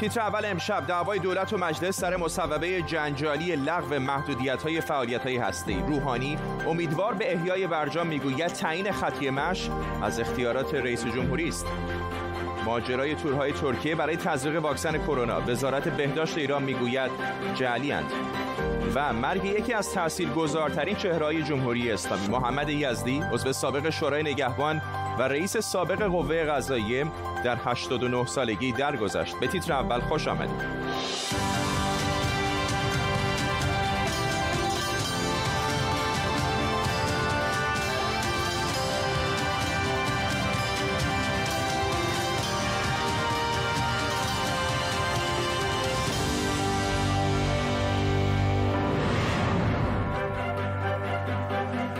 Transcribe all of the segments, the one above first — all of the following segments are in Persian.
تیتر اول امشب دعوای دولت و مجلس سر مصوبه جنجالی لغو محدودیت های فعالیت های هستی روحانی امیدوار به احیای برجام می‌گوید تعیین خطی مش از اختیارات رئیس جمهوری است. ماجرای تورهای ترکیه برای تزریق واکسن کرونا. وزارت بهداشت ایران می‌گوید جعلیاند. و مرگ یکی از تاثیرگذارترین چهرهای جمهوری اسلامی. محمد یزدی عضو سابق شورای نگهبان و رئیس سابق قوه قضاییه در 89 سالگی درگذشت. به تیتر اول خوش آمدید.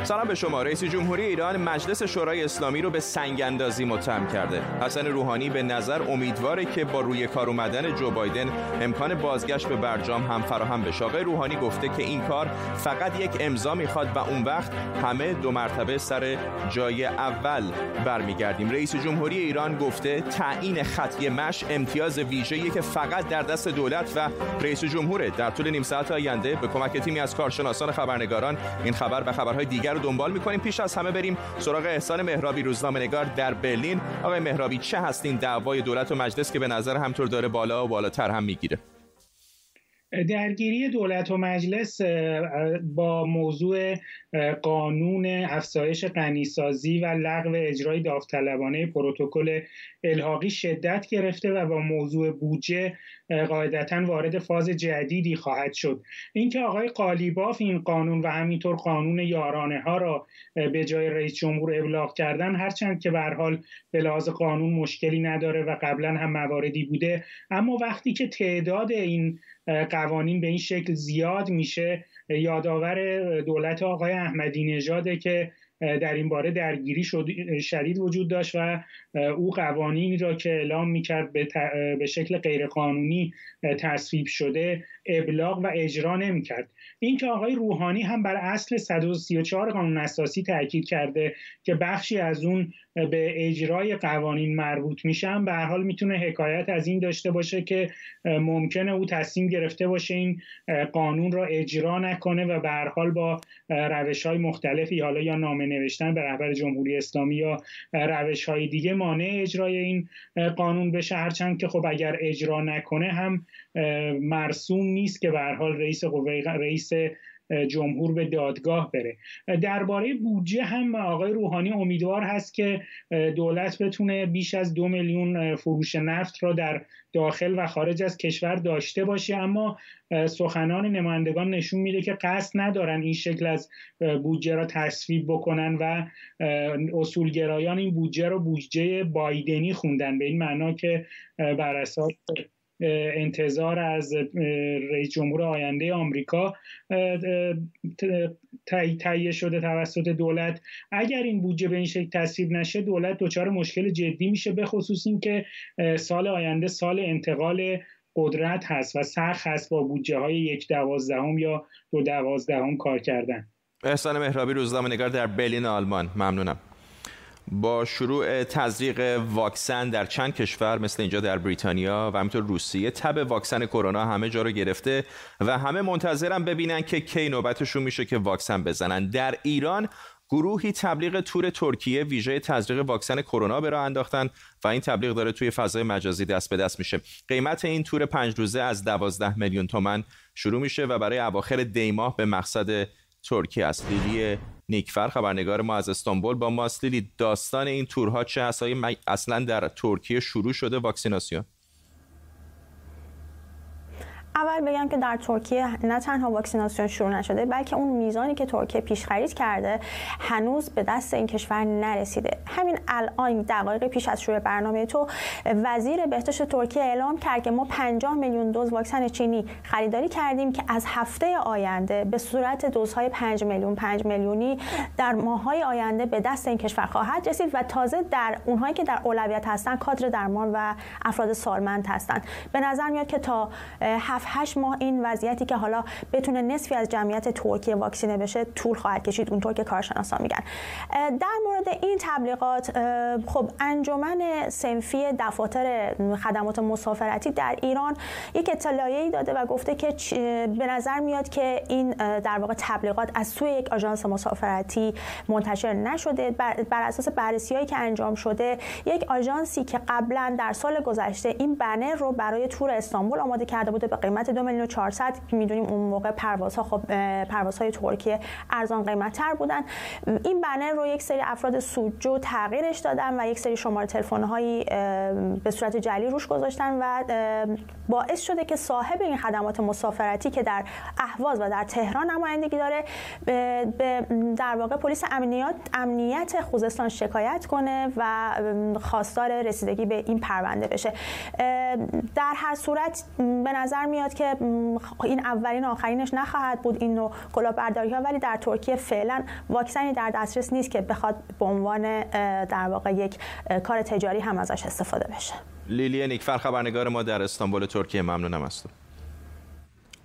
سلام به شما. رئیس جمهوری ایران مجلس شورای اسلامی رو به سنگ اندازی متهم کرده. حسن روحانی به نظر امیدواره که با روی کار اومدن جو بایدن امکان بازگشت به برجام هم فراهم بشه. آقای روحانی گفته که این کار فقط یک امضا می‌خواد و اون وقت همه دو مرتبه سر جای اول برمیگردیم. رئیس جمهوری ایران گفته تعیین خطی مش امتیاز ویژه‌ای که فقط در دست دولت و رئیس جمهوره. در طول نیم ساعت آینده به کمک تیمی از کارشناسان خبرنگاران این خبر و خبرهای دیگر رو دنبال می‌کنیم. پیش از همه بریم سراغ احسان مهرابی روزنامه نگار در برلین. آقای مهرابی چه هستین؟ دعوای دولت و مجلس که به نظر همطور داره بالا و بالاتر هم می‌گیره. درگیری دولت و مجلس با موضوع قانون افزایش غنیسازی و لغو اجرای داوطلبانه پروتکل الحاقی شدت گرفته و با موضوع بودجه قاعدتا وارد فاز جدیدی خواهد شد. اینکه آقای قالیباف این قانون و همینطور قانون یارانه ها را به جای رئیس جمهور ابلاغ کردن هرچند که به حال به لحاظ قانون مشکلی نداره و قبلا هم مواردی بوده اما وقتی که تعداد این قوانین به این شکل زیاد میشه یادآور دولت آقای احمدی نژاده که در این باره درگیری شدید وجود داشت و او قوانینی را که اعلام می‌کرد به, به شکل غیرقانونی تصویب شده ابلاغ و اجرا نمی‌کرد. اینکه آقای روحانی هم بر اصل 134 قانون اساسی تاکید کرده که بخشی از اون به اجرای قوانین مربوط میشن به هر حال می‌تونه حکایت از این داشته باشه که ممکنه او تصمیم گرفته باشه این قانون را اجرا نکنه و به هر حال با روش های مختلفی حالا یا نامه نوشتن به رهبر جمهوری اسلامی یا روش های دیگه مانع اجرای این قانون بشه. هرچند که خب اگر اجرا نکنه هم مرسوم نیست که به حال رئیس قوه رئیس جمهور به دادگاه بره. درباره بودجه هم آقای روحانی امیدوار هست که دولت بتونه بیش از دو میلیون فروش نفت را در داخل و خارج از کشور داشته باشه. اما سخنان نمایندگان نشون میده که قصد ندارن این شکل از بودجه را تصویب بکنن و اصولگرایان این بودجه رو بودجه بایدنی خوندن. به این معنا که بر اساس انتظار از رئیس جمهور آینده آمریکا تهیه شده توسط دولت. اگر این بودجه به این شکل تصویب نشه دولت دچار مشکل جدی میشه به خصوص اینکه سال آینده سال انتقال قدرت هست و سخت هست با بودجه های یک دوازدهم یا دو دوازدهم کار کردن. احسان مهرابی روزنامه نگار در برلین آلمان. ممنونم. با شروع تزریق واکسن در چند کشور مثل اینجا در بریتانیا و همینطور روسیه تب واکسن کرونا همه جا رو گرفته و همه منتظرن ببینن که کی نوبتشون میشه که واکسن بزنن. در ایران گروهی تبلیغ تور ترکیه ویژه تزریق واکسن کرونا به راه انداختن و این تبلیغ داره توی فضای مجازی دست به دست میشه. قیمت این تور پنج روزه از 12 میلیون تومن شروع میشه و برای اواخر دیماه به مقصد ترکیه است. لیلی نیکفر خبرنگار ما از استانبول با لیلی داستان این تورها چه هست اصلا در ترکیه شروع شده؟ واکسیناسیون. اول بگم که در ترکیه نه تنها واکسیناسیون شروع نشده بلکه اون میزانی که ترکیه پیش خرید کرده هنوز به دست این کشور نرسیده. همین الان دقایق پیش از شروع برنامه تو وزیر بهداشت ترکیه اعلام کرد که ما 50 میلیون دوز واکسن چینی خریداری کردیم که از هفته آینده به صورت دوزهای 5 میلیون 5 میلیونی در ماههای آینده به دست این کشور خواهد رسید و تازه در اونهایی که در اولویت هستن کادر درمان و افراد سالمند هستند به نظر میاد که تا 7 ماه این وضعیتی که حالا بتونه نصفی از جمعیت ترکیه واکسینه بشه طول خواهد کشید اونطور که کارشناسان میگن. در مورد این تبلیغات خب انجمن سنفی دفاتر خدمات مسافرتی در ایران یک اطلاعیه‌ای داده و گفته که به نظر میاد که این در واقع تبلیغات از سوی یک آژانس مسافرتی منتشر نشده. بر, اساس بررسی هایی که انجام شده یک آژانسی که قبلا در سال گذشته این بنر رو برای تور استانبول آماده کرده بوده به دو میلیون 400 که می‌دونیم اون موقع پروازها خب پروازهای ترکیه ارزان قیمت تر بودن. این بنر رو یک سری افراد سودجو تغییرش دادن و یک سری شماره تلفن هایی به صورت جلی روش گذاشتن و باعث شده که صاحب این خدمات مسافرتی که در اهواز و در تهران نمایندگی داره به در واقع پلیس امنیت امنیت خوزستان شکایت کنه و خواستار رسیدگی به این پرونده بشه. در هر صورت به نظر میاد که این اولین آخرینش نخواهد بود این نوع کلاهبرداری ها ولی در ترکیه فعلا واکسنی در دسترس نیست که بخواد به عنوان در واقع یک کار تجاری هم ازش استفاده بشه. لیلی نیکفر خبرنگار ما در استانبول ترکیه ممنونم هستم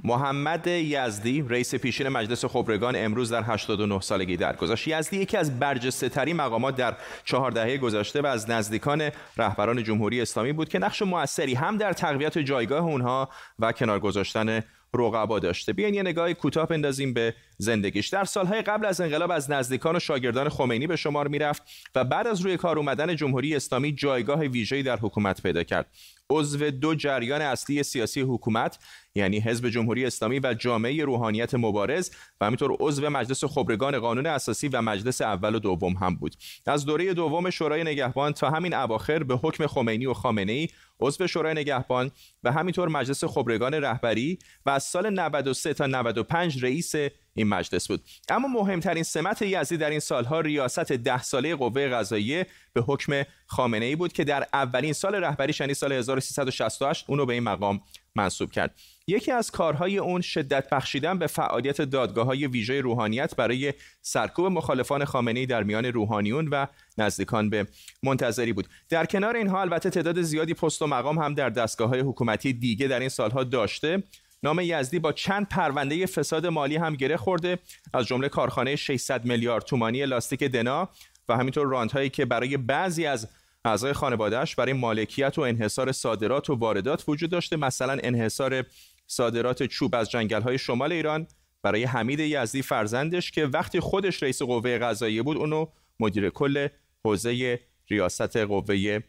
محمد یزدی رئیس پیشین مجلس خبرگان امروز در 89 سالگی درگذشت. یزدی یکی از برجسته ترین مقامات در چهار دهه گذشته و از نزدیکان رهبران جمهوری اسلامی بود که نقش موثری هم در تقویت جایگاه اونها و کنار گذاشتن رقبا داشته. بیاین یه نگاه کوتاه بندازیم به زندگیش. در سالهای قبل از انقلاب از نزدیکان و شاگردان خمینی به شمار می‌رفت و بعد از روی کار اومدن جمهوری اسلامی جایگاه ویژه‌ای در حکومت پیدا کرد. عضو دو جریان اصلی سیاسی حکومت یعنی حزب جمهوری اسلامی و جامعه روحانیت مبارز و همینطور عضو مجلس خبرگان قانون اساسی و مجلس اول و دوم هم بود. از دوره دوم شورای نگهبان تا همین اواخر به حکم خمینی و خامنه ای عضو شورای نگهبان و همینطور مجلس خبرگان رهبری و از سال 93 تا 95 رئیس این مجلس بود. اما مهمترین سمت یزدی در این سالها ریاست ده ساله قوه قضاییه به حکم خامنه ای بود که در اولین سال رهبریش یعنی سال 1368 اونو به این مقام منصوب کرد. یکی از کارهای اون شدت بخشیدن به فعالیت دادگاه های ویژه روحانیت برای سرکوب مخالفان خامنه در میان روحانیون و نزدیکان به منتظری بود. در کنار اینها البته تعداد زیادی پست و مقام هم در دستگاه های حکومتی دیگه در این سالها داشته. نام یزدی با چند پرونده فساد مالی هم گره خورده. از جمله کارخانه 600 میلیارد تومانی لاستیک دنا و همینطور راندهایی که برای بعضی از اعضای خانوادهش برای مالکیت و انحصار صادرات و واردات وجود داشته. مثلا انحصار صادرات چوب از جنگل های شمال ایران برای حمید یزدی فرزندش که وقتی خودش رئیس قوه قضاییه بود اونو مدیر کل حوزه ریاست قوه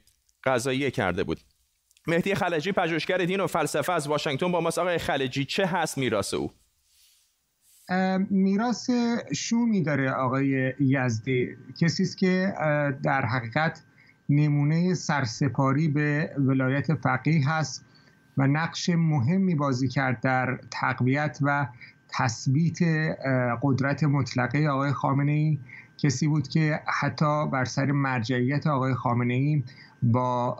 قضاییه کرده بود. مهدی خلجی پژوهشگر دین و فلسفه از واشنگتن با ماست. آقای خلجی چه هست میراث او؟ میراث شومی داره آقای یزدی. کسی است که در حقیقت نمونه سرسپاری به ولایت فقیه هست و نقش مهمی بازی کرد در تقویت و تثبیت قدرت مطلقه آقای خامنه ای کسی بود که حتی بر سر مرجعیت آقای خامنه ای با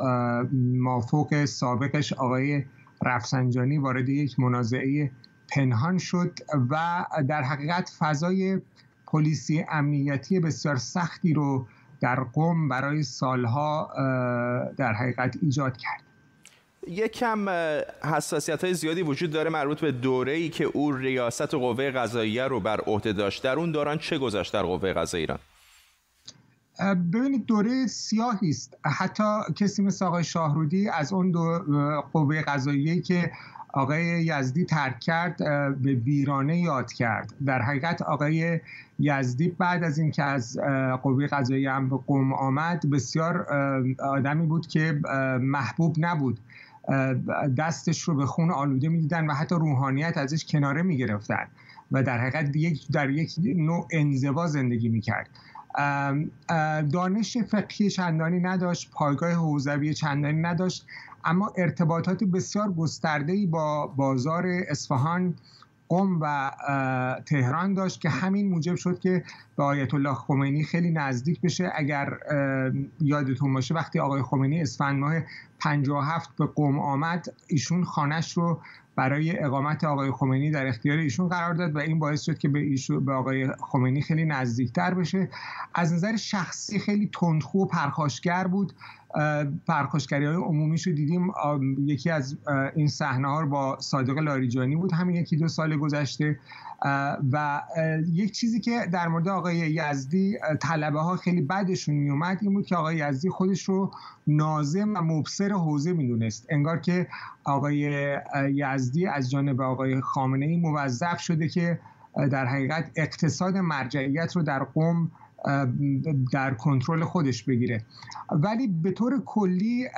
مافوق سابقش آقای رفسنجانی وارد یک منازعه پنهان شد و در حقیقت فضای پلیسی امنیتی بسیار سختی رو در قم برای سالها در حقیقت ایجاد کرد. یک کم حساسیت های زیادی وجود داره مربوط به دوره ای که او ریاست قوه قضاییه رو بر عهده داشت. در اون دوران چه گذشت در قوه قضاییه ایران؟ ببینید دوره سیاهی است. حتی کسی مثل آقای شاهرودی از اون دو قوه قضاییه که آقای یزدی ترک کرد به ویرانه یاد کرد. در حقیقت آقای یزدی بعد از اینکه از قوه قضاییه هم به قوم آمد بسیار آدمی بود که محبوب نبود. دستش رو به خون آلوده می‌دیدن و حتی روحانیت ازش کناره می‌گرفتن و در حقیقت در یک نوع انزوا زندگی می‌کرد. دانش فقهی چندانی نداشت پایگاه حوزوی چندانی نداشت اما ارتباطات بسیار گسترده‌ای با بازار اصفهان قم و تهران داشت که همین موجب شد که به آیت الله خمینی خیلی نزدیک بشه. اگر یادتون باشه وقتی آقای خمینی اسفند ماه 57 به قم آمد ایشون خانش رو برای اقامت آقای خمینی در اختیار ایشون قرار داد و این باعث شد که به, به آقای خمینی خیلی نزدیکتر بشه. از نظر شخصی خیلی تندخو و پرخاشگر بود. پرخاشگری های عمومیش رو دیدیم یکی از این صحنه ها با صادق لاریجانی بود همین یکی دو سال گذشته. و یک چیزی که در مورد آقای یزدی طلبه ها خیلی بدشون میومد این بود که آقای یزدی خودش رو نازم و مبصر حوزه می‌دونست. انگار که آقای یزدی از جانب آقای خامنه ای موظف شده که در حقیقت اقتصاد مرجعیت رو در قوم در کنترل خودش بگیره. ولی به طور کلی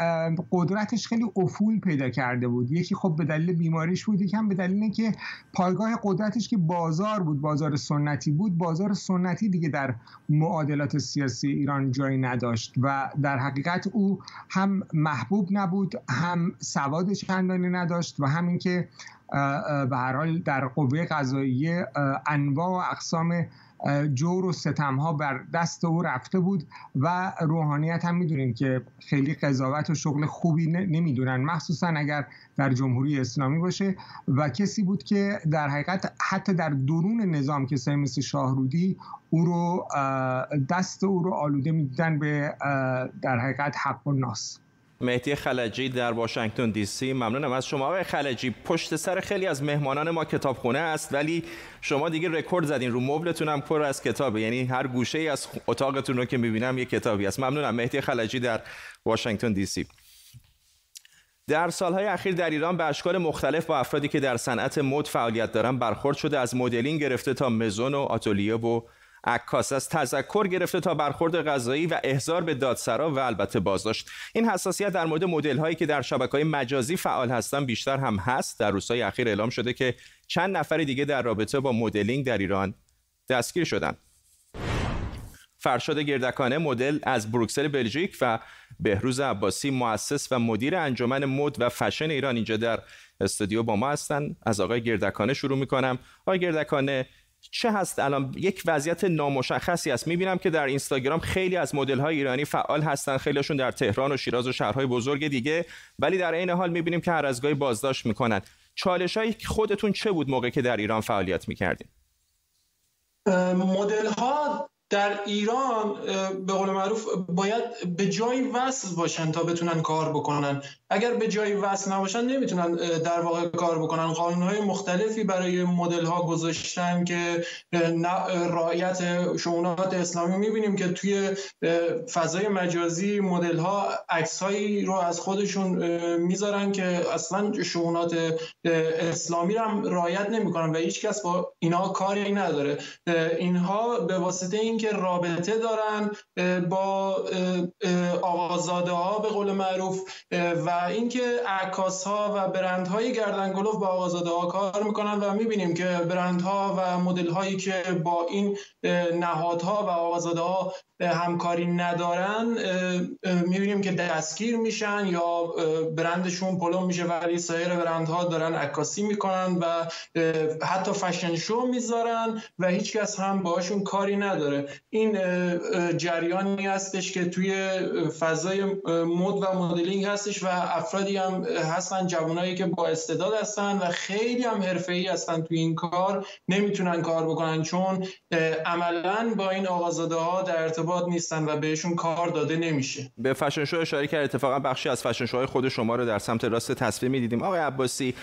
قدرتش خیلی افول پیدا کرده بود. یکی خب به دلیل بیماریش بود یکم به دلیل اینکه پایگاه قدرتش که بازار بود بازار سنتی بود بازار سنتی دیگه در معادلات سیاسی ایران جایی نداشت و در حقیقت او هم محبوب نبود هم سواد چندانی نداشت و همین که به هر حال در قوه قضاییه انواع و اقسام جور و ستم ها بر دست او رفته بود و روحانیت هم می‌دونیم که خیلی قضاوت و شغل خوبی نمی‌دونن. مخصوصا اگر در جمهوری اسلامی باشه و کسی بود که در حقیقت حتی در درون نظام کسایی مثل شاهرودی او رو دست او رو آلوده می‌دیدن به در حقیقت حق و ناس. مهدی خلجی در واشنگتن دی سی. ممنونم از شما آقای خلجی. پشت سر خیلی از مهمانان ما کتابخونه است ولی شما دیگه رکورد زدین. رو مبلتون هم پر از کتابه. یعنی هر گوشه ای از اتاقتون رو که می‌بینم یه کتابی است. ممنونم. مهدی خلجی در واشنگتن دی سی. در سالهای اخیر در ایران به اشکال مختلف با افرادی که در صنعت مد فعالیت دارن برخورد شده. از مدلینگ گرفته تا مزون و آتولیه و عکاس از تذکر گرفته تا برخورد غذایی و احضار به دادسرا و البته بازداشت. این حساسیت در مورد مدل هایی که در شبکه های مجازی فعال هستند بیشتر هم هست. در روزهای اخیر اعلام شده که چند نفر دیگه در رابطه با مدلینگ در ایران دستگیر شدند. فرشاد گردکانه مدل از بروکسل بلژیک و بهروز عباسی مؤسس و مدیر انجمن مد و فشن ایران اینجا در استودیو با ما هستند. از آقای گردکانه شروع می‌کنم. آقای گردکانه چه هست؟ الان یک وضعیت نامشخصی است می‌بینم که در اینستاگرام خیلی از مدل های ایرانی فعال هستن. خیلیشون در تهران و شیراز و شهرهای بزرگ دیگه. ولی در این حال می‌بینیم که هر از گاهی بازداشت می‌کنن. چالش های خودتون چه بود موقع که در ایران فعالیت می‌کردیم مدل ها در ایران به قول معروف باید به جای وصل باشن تا بتونن کار بکنن. اگر به جای وصل نباشن نمی‌تونن در واقع کار بکنن. قانونهای مختلفی برای مدل ها گذاشتن که رعایت شونات اسلامی. می‌بینیم که توی فضای مجازی مدل ها عکس رو از خودشون می‌ذارن که اصلا شونات اسلامی رو هم رعایت نمی‌کنن و هیچ کس با اینا کاری نداره. اینها به واسطه اینکه رابطه دارن با آقازاده ها به قول معروف و اینکه عکاس ها و برند های گردن گلوف با آقازاده ها کار می‌کنن و می‌بینیم که برند ها و مدل هایی که با این نهادها و آقازاده ها همکاری ندارن می‌بینیم که دستگیر میشن یا برندشون پلو میشه ولی سایر برندها دارن عکاسی می‌کنن و حتی فشن شو می‌ذارن و هیچکس هم باشون کاری نداره. این جریانی هستش که توی فضای مد و مدلینگ هستش و افرادی هم هستن جوانایی که با استعداد هستن و خیلی هم حرفه‌ای هستن توی این کار نمی‌تونن کار بکنن چون عملا با این آقازاده ها در ارتباط نیستن و بهشون کار داده نمیشه. به فشن شو اشاره کرد. اتفاقا بخشی از فشن شوهای خود شما رو در سمت راست تصویر می‌دیدیم. آقای عباسی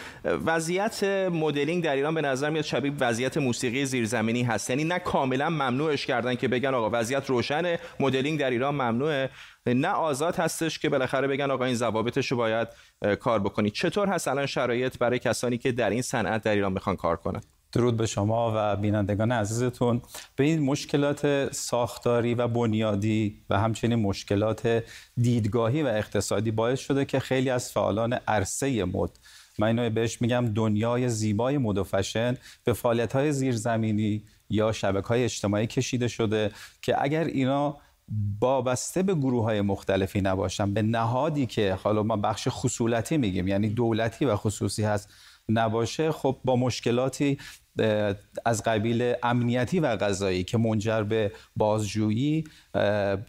وضعیت مدلینگ در ایران به نظر میاد شبیه وضعیت موسیقی زیرزمینی هست. یعنی نه کاملا ممنوعش کردن که بگن آقا وضعیت روشنه مدلینگ در ایران ممنوعه. نه آزاد هستش که بالاخره بگن آقا این ضوابطش رو باید کار بکنید چطور هست الان شرایط برای کسانی که در این صنعت در ایران می‌خوان کار کنن؟ درود به شما و بینندگان عزیزتون. به این مشکلات ساختاری و بنیادی و همچنین مشکلات دیدگاهی و اقتصادی باعث شده که خیلی از فعالان عرصه مد من اینو بهش میگم دنیای زیبای مد و فشن به فعالیت های زیرزمینی یا شبکه های اجتماعی کشیده شده که اگر اینا وابسته به گروه های مختلفی نباشن به نهادی که حالا ما بخش خصولتی میگیم یعنی دولتی و خصوصی هست نباشه خب با مشکلاتی از قبیل امنیتی و غذایی که منجر به بازجویی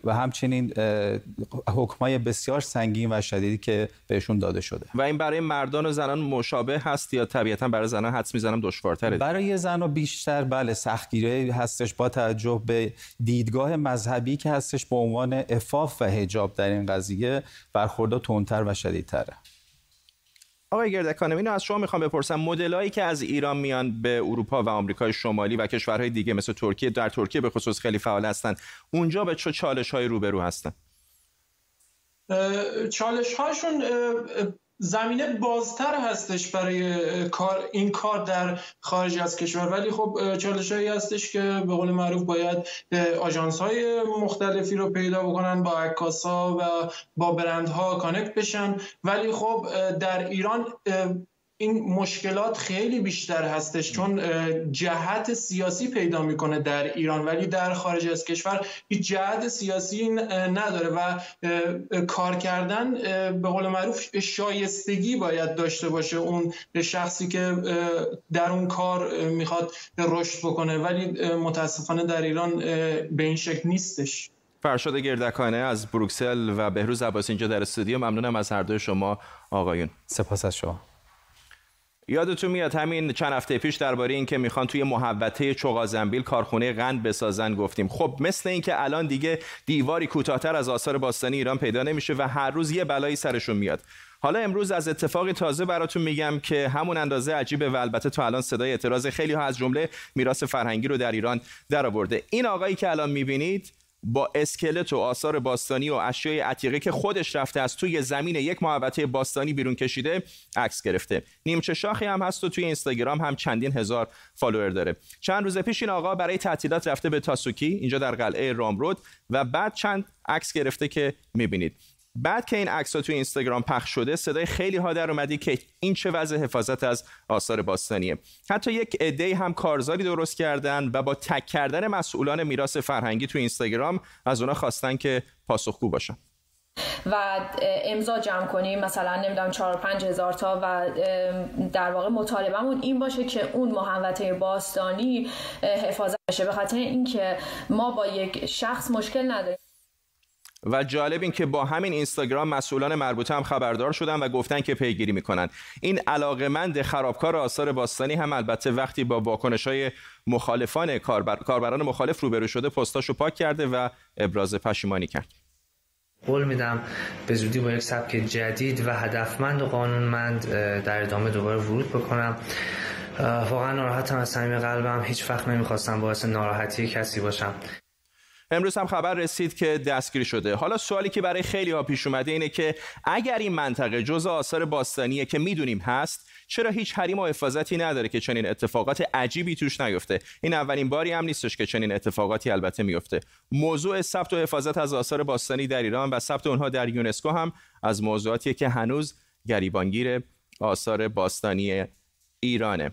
و همچنین حکمای بسیار سنگین و شدیدی که بهشون داده شده. و این برای مردان و زنان مشابه هست یا طبیعتا برای زنان حدس می‌زنم دشوارتره؟ برای زن و بیشتر بله سختگیری هستش با توجه به دیدگاه مذهبی که هستش به عنوان افاف و حجاب در این قضیه برخوردا تندتر و شدیدتره. آقای گردکانم اینو از شما می‌خوام بپرسم. مدلایی که از ایران میان به اروپا و آمریکای شمالی و کشورهای دیگه مثل ترکیه در ترکیه به خصوص خیلی فعال هستند اونجا به چه چالش های روبرو هستن؟ چالش هاشون زمینه بازتر هستش برای کار این کار در خارج از کشور. ولی خب چالش هایی هستش که به قول معروف باید آژانس های مختلفی رو پیدا بکنن با عکاسا و با برندها کانکت بشن. ولی خب در ایران این مشکلات خیلی بیشتر هستش چون جهت سیاسی پیدا می‌کنه در ایران ولی در خارج از کشور هیچ جهت سیاسی نداره و کار کردن به قول معروف شایستگی باید داشته باشه اون شخصی که در اون کار می‌خواد رشد بکنه ولی متاسفانه در ایران به این شکل نیستش. فرشاد گردکانه از بروکسل و بهروز عباس اینجا در استودیو. ممنونم از هر دوی شما آقایون. سپاس از شما. یادتون میاد همین چند هفته پیش درباره اینکه می‌خوان توی محوطه چوغازنبیل کارخونه قند بسازن گفتیم. خب مثل اینکه الان دیگه دیواری کوتاهتر از آثار باستانی ایران پیدا نمیشه و هر روز یه بلایی سرشون میاد. حالا امروز از اتفاقی تازه براتون میگم که همون اندازه عجیبه و البته تا الان صدای اعتراض خیلی ها از جمله میراث فرهنگی رو در ایران درآورده. این آقایی که الان می‌بینید با اسکلت و آثار باستانی و اشیای عتیقه که خودش رفته از توی زمین یک محوطه باستانی بیرون کشیده عکس گرفته. نیمچه شاخی هم هست و توی اینستاگرام هم چندین هزار فالوور داره. چند روز پیش این آقا برای تعطیلات رفته به تاسوکی اینجا در قلعه رامرود و بعد چند عکس گرفته که می‌بینید. بعد که این عکس ها توی اینستاگرام پخش شده صدای خیلی ها در اومدی که این چه وضع حفاظت از آثار باستانیه. حتی یک عده هم کارزاری درست کردن و با تک کردن مسئولان میراث فرهنگی توی اینستاگرام از اونا خواستن که پاسخگو باشن. و امضا جمع کنیم مثلا نمی‌دونم 4 5 هزار تا و در واقع مطالبهمون این باشه که اون محوطه باستانی حفاظت بشه. به خاطر اینکه ما با یک شخص مشکل نداریم. و جالب این که با همین اینستاگرام مسئولان مربوطه هم خبردار شدن و گفتن که پیگیری می‌کنن. این علاقمند خرابکار آثار باستانی هم البته وقتی با واکنش های مخالفان کاربر... کاربران مخالف روبرو شده پستاشو پاک کرده و ابراز پشیمانی کرد. قول میدم به زودی با یک سبک جدید و هدفمند و قانونمند در ادامه دوباره ورود بکنم. واقعا ناراحتم از صمیم قلبم. هیچ وقت نمی‌خواستم باعث ناراحتی کسی باشم. امروز هم خبر رسید که دستگیر شده. حالا سوالی که برای خیلی ها پیش اومده اینه که اگر این منطقه جزء آثار باستانیه که می‌دونیم هست چرا هیچ حریم و حفاظتی نداره که چنین اتفاقات عجیبی توش نیفته؟ این اولین باری هم نیستش که چنین اتفاقاتی البته میفته موضوع ثبت و حفاظت از آثار باستانی در ایران و ثبت اونها در یونسکو هم از موضوعاتی که هنوز گریبانگیر آثار باستانی ایرانه.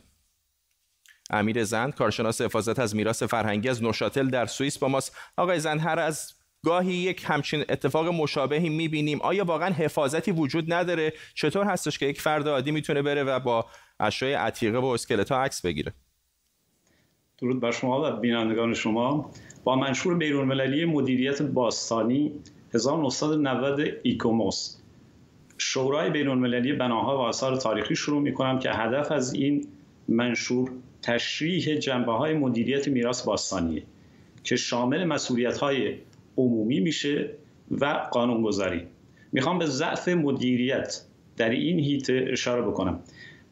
امیر زند کارشناس حفاظت از میراث فرهنگی از نوشاتل در سوئیس با ماست. آقای زند هر از گاهی یک همچین اتفاق مشابهی می‌بینیم. آیا واقعا حفاظتی وجود نداره؟ چطور هستش که یک فرد عادی می‌تونه بره و با اشیاء عتیقه و اسکلت ها عکس بگیره؟ درود بر شما و بینندگان شما. با منشور بیرون مدیریت باستانی 1990 ایکوموس. شورای بین بناها و آثار تاریخی شروع می کنم که هدف از این منشور تشریح جنبه های مدیریت میراث باستانیه که شامل مسئولیت های عمومی میشه و قانونگذاری. می‌خوام به ضعف مدیریت در این هیته اشاره بکنم.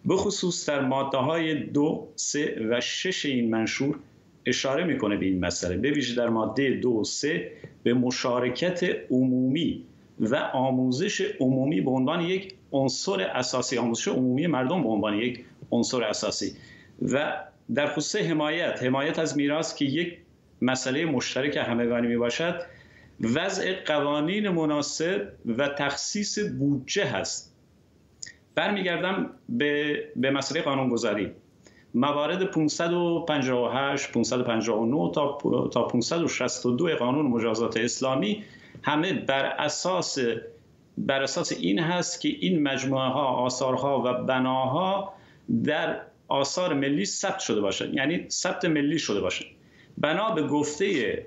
به خصوص در ماده های دو، سه و شش این منشور اشاره می‌کنه به این مسئله. به ویژه در ماده دو و سه به مشارکت عمومی و آموزش عمومی به عنوان یک عنصر اساسی. آموزش عمومی مردم به عنوان یک عنصر اساسی. و در خصوص حمایت حمایت از میراث که یک مسئله مشترک همگانی می باشد وضع قوانین مناسب و تخصیص بودجه هست. برمیگردم به, به مسئله قانونگذاری. موارد 558 559 تا تا 562 قانون مجازات اسلامی همه بر اساس بر اساس این هست که این مجموعه ها آثارها و بناها در آثار ملی ثبت شده باشد. یعنی ثبت ملی شده باشد. بنا به گفته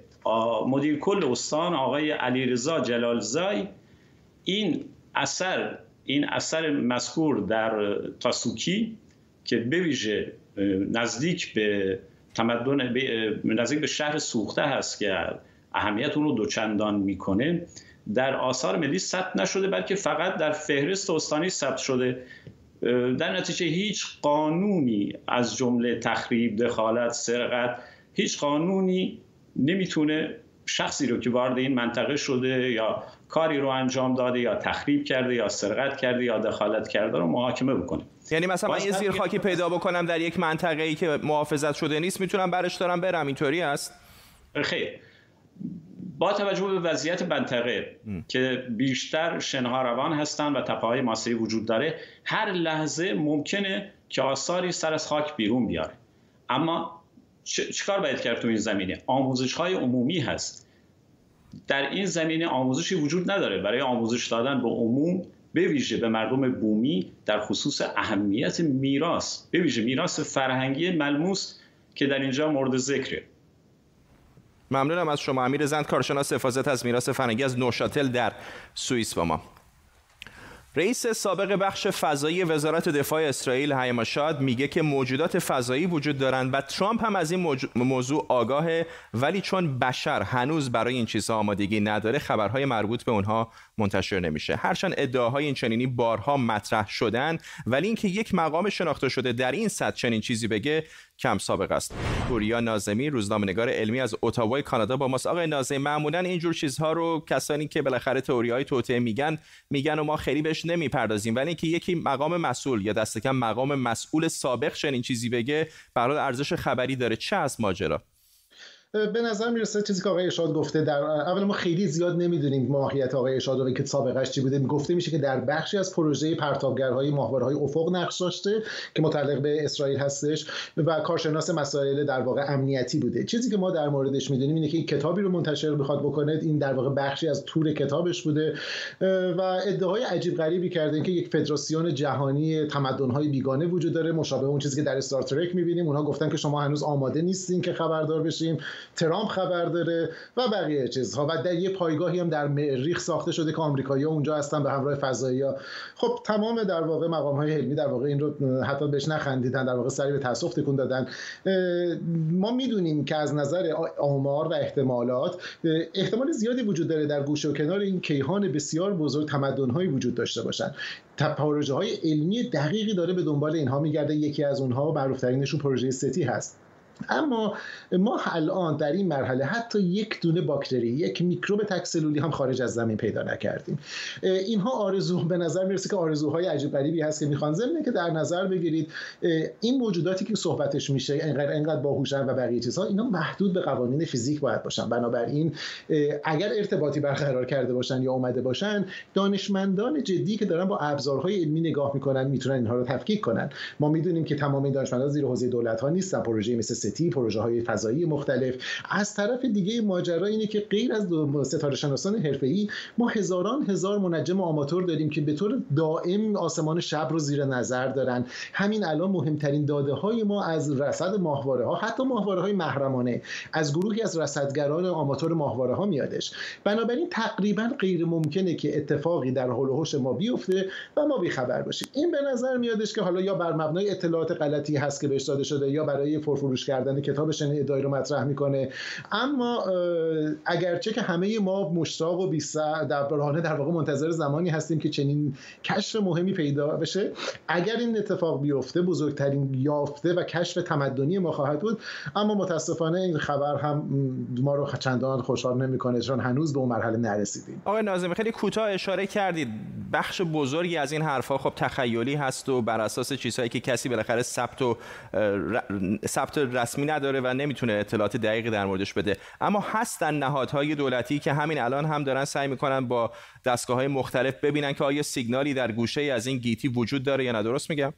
مدیر کل استان آقای علیرضا جلالزای این اثر این اثر مذکور در تاسوکی که بویژه نزدیک به تمدن نزدیک به شهر سوخته هست که اهمیت اون رو دوچندان می‌کنه در آثار ملی ثبت نشده بلکه فقط در فهرست استانی ثبت شده. در نتیجه هیچ قانونی از جمله تخریب دخالت سرقت هیچ قانونی نمی‌تونه شخصی رو که وارد این منطقه شده یا کاری رو انجام داده یا تخریب کرده یا سرقت کرده یا دخالت کرده رو محاکمه بکنه. یعنی مثلا من یه زیر خاکی پیدا بکنم در یک منطقه ای که محافظت شده نیست می‌تونم برش دارم برم. اینطوری است؟ خیر. با توجه به وضعیت منطقه که بیشتر شنها روان هستند و تپه‌های ماسه‌ای وجود داره هر لحظه ممکنه که آثاری سر از خاک بیرون بیاره. اما چیکار باید کرد تو این زمینه؟ آموزش های عمومی هست. در این زمینه آموزشی وجود نداره. برای آموزش دادن به عموم به ویژه به مردم بومی در خصوص اهمیت میراث به ویژه میراث فرهنگی ملموس که در اینجا مورد ذکره. ممنونم از شما. امیر زند کارشناس حفاظت از میراث فرهنگی از نوشاتل در سوئیس با ما. رئیس سابق بخش فضایی وزارت دفاع اسرائیل هیماشاد میگه که موجودات فضایی وجود دارند و ترامپ هم از این موضوع آگاهه ولی چون بشر هنوز برای این چیزها آمادگی نداره خبرهای مربوط به اونها منتشر نمیشه. هرچند ادعاهای این چنینی بارها مطرح شدن ولی اینکه یک مقام شناخته شده در این سطح چنین چیزی بگه کم سابق است. پوریا نازمی روزنامه‌نگار علمی از اتاوای کانادا با ماست. آقای نازمی معمولا اینجور چیزها رو کسانی که بالاخره تئوری های توطئه میگن میگن و ما خیلی نمی‌پردازیم. ولی اینکه یکی مقام مسئول یا دست کم مقام مسئول سابق چنین چیزی بگه برای ارزش خبری داره. چه از ماجرا؟ به نظر می‌رسه چیزی که آقای اشاد گفته در اول ما خیلی زیاد نمی‌دونیم ماهیت آقای اشاد و که سابقش چی بوده. گفته میشه که در بخشی از پروژه پرتابگرهای ماهوارهای افق نقش داشته که متعلق به اسرائیل هستش و کارشناس مسائل در واقع امنیتی بوده. چیزی که ما در موردش می‌دونیم اینه که این کتابی رو منتشر بخواد بکنه این در واقع بخشی از تور کتابش بوده و ادعای عجیب غریبی کرده که یک فدراسیون جهانی تمدن‌های بیگانه وجود داره. مشابه اون چیزی که در استار ترک می‌بینیم. اونها گفتن که شما هنوز آماده نیستین که خبردار بشیم. ترامپ خبر داره و بقیه چیزها. و در یه پایگاهی هم در مریخ ساخته شده که آمریکایی‌ها اونجا هستن به همراه فضایی‌ها خب تمام در واقع مقام های علمی در واقع این رو حتی بهش نخندیدن در واقع سری به تاسف تکون دادن. ما می‌دونیم که از نظر آمار و احتمالات احتمال زیادی وجود داره در گوشه و کنار این کیهان بسیار بزرگ تمدن‌هایی وجود داشته باشن. پروژه های علمی دقیقی داره به دنبال اینها میگرده. یکی از اونها معروفترینشون پروژه ستی هست. اما ما الان در این مرحله حتی یک دونه باکتری یک میکروب تکسلولی هم خارج از زمین پیدا نکردیم. اینها آرزو به نظر می‌رسه که آرزوهای عجیب غریبی هست که می‌خوان. ضمن که در نظر بگیرید این موجوداتی که صحبتش میشه انقدر انقدر باهوشن و بقیه چیزها اینا محدود به قوانین فیزیک باید باشن. بنابراین اگر ارتباطی برقرار کرده باشن یا اومده باشن دانشمندان جدی که دارن با ابزارهای علمی نگاه می‌کنن می‌تونن اینها رو تفکیک کنن. ما می‌دونیم که تمام دانشمندان زیر حوزه دولت ها نیستن پروژه مثل ستی پروژه های فضایی مختلف. از طرف دیگه ماجرا اینه که غیر از ستاره شناسان حرفه‌ای ما هزاران هزار منجم آماتور داریم که به طور دائم آسمان شب رو زیر نظر دارن. همین الان مهمترین داده های ما از رصد ماهواره ها حتی ماهواره های محرمانه از گروهی از رصدگران آماتور ماهواره ها میادش. بنابراین تقریبا غیر ممکنه که اتفاقی در حول ما بیفته و ما خبر باشیم. این به نظر میادش که حالا یا بر مبنای اطلاعات غلطی هست که بهش داده شده یا برای فرفروش کردن کتابش این ادعای رو مطرح می‌کنه. اما اگرچه که همه ما مشتاق و بیسر در برهانه در واقع منتظر زمانی هستیم که چنین کشف مهمی پیدا بشه اگر این اتفاق بیفته بزرگترین یافته و کشف تمدنی ما خواهد بود. اما متاسفانه این خبر هم ما رو چندان خوشحال نمی‌کنه چون هنوز به اون مرحله نرسیدیم. آقای ناظمی خیلی کوتاه اشاره کردید. بخش بزرگی از این حرفها خب تخیلی هست و بر اساس چیزهایی که کسی بالاخره ثبت و ثبت رسمی نداره و نمی‌تونه اطلاعات دقیقی در موردش بده. اما هستن نهادهای دولتی که همین الان هم دارن سعی می‌کنن با دستگاه های مختلف ببینن که آیا سیگنالی در گوشه از این گیتی وجود داره یا نه. درست میگم؟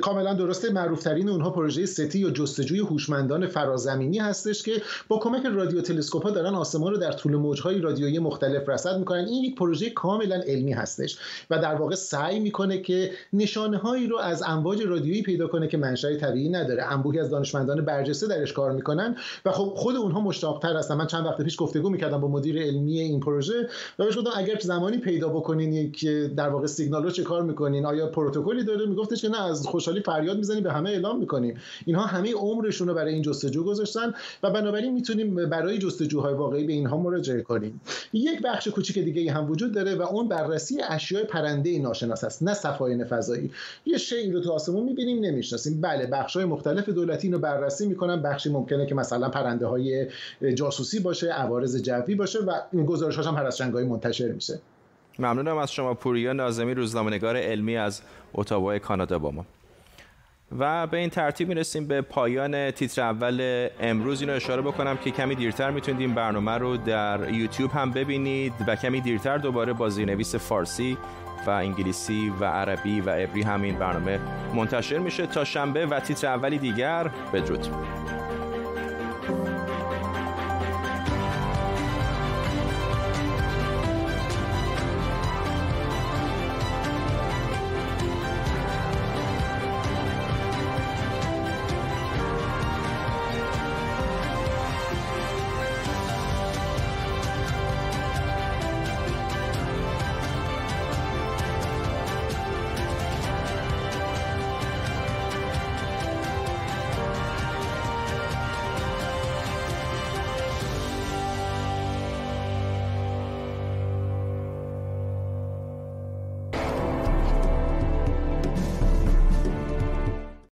کاملا درسته معروفترین اونها پروژه ستی یا جستجوی هوشمندان فرازمینی هستش که با کمک رادیو تلسکوپ ها دارن آسمان رو در طول موجهای رادیویی مختلف رصد می‌کنن. این یک پروژه کاملا علمی هستش و در واقع سعی می‌کنه که نشانه هایی رو از امواج رادیویی پیدا کنه که منشأ طبیعی نداره. انبوهی از دانشمندان برجسته درش کار می‌کنن و خب خود اونها مشتاقتر هستن. من چند وقت پیش گفتگو می‌کردم با مدیر علمی این پروژه و بهش گفتم اگر زمانی پیدا بکنین یک در واقع سیگنال رو چه کار می‌کنین؟ آیا پروتکلی داره؟ میگفتش که نه از خوشحالی فریاد می‌زنیم به همه اعلام می‌کنیم اینها همه عمرشون رو برای این جستجو گذاشتن و بنابراین می‌تونیم برای جستجوهای واقعی به اینها مراجعه کنیم. یک بخش کوچیک دیگه هم وجود داره و اون بررسی اشیاء پرنده ناشناس است نه سفاین فضایی یه شی رو تو آسمون می‌بینیم نمی‌شناسیم. بله بخش های مختلف دولتی رو بررسی می‌کنن. بخشی ممکنه که مثلا پرنده های جاسوسی باشه عوارض جوی باشه و گزارش هم هر از منتشر میشه. ممنونم از شما پوریا. نازمی روزنامه‌نگار علمی از اتاوا کانادا با ما. و به این ترتیب می‌رسیم به پایان تیتر اول امروز. اینو اشاره بکنم که کمی دیرتر می‌تونید این برنامه رو در یوتیوب هم ببینید و کمی دیرتر دوباره با زیرنویس فارسی و انگلیسی و عربی و عبری هم این برنامه منتشر میشه. تا شنبه و تیتر اولی دیگر بدرود.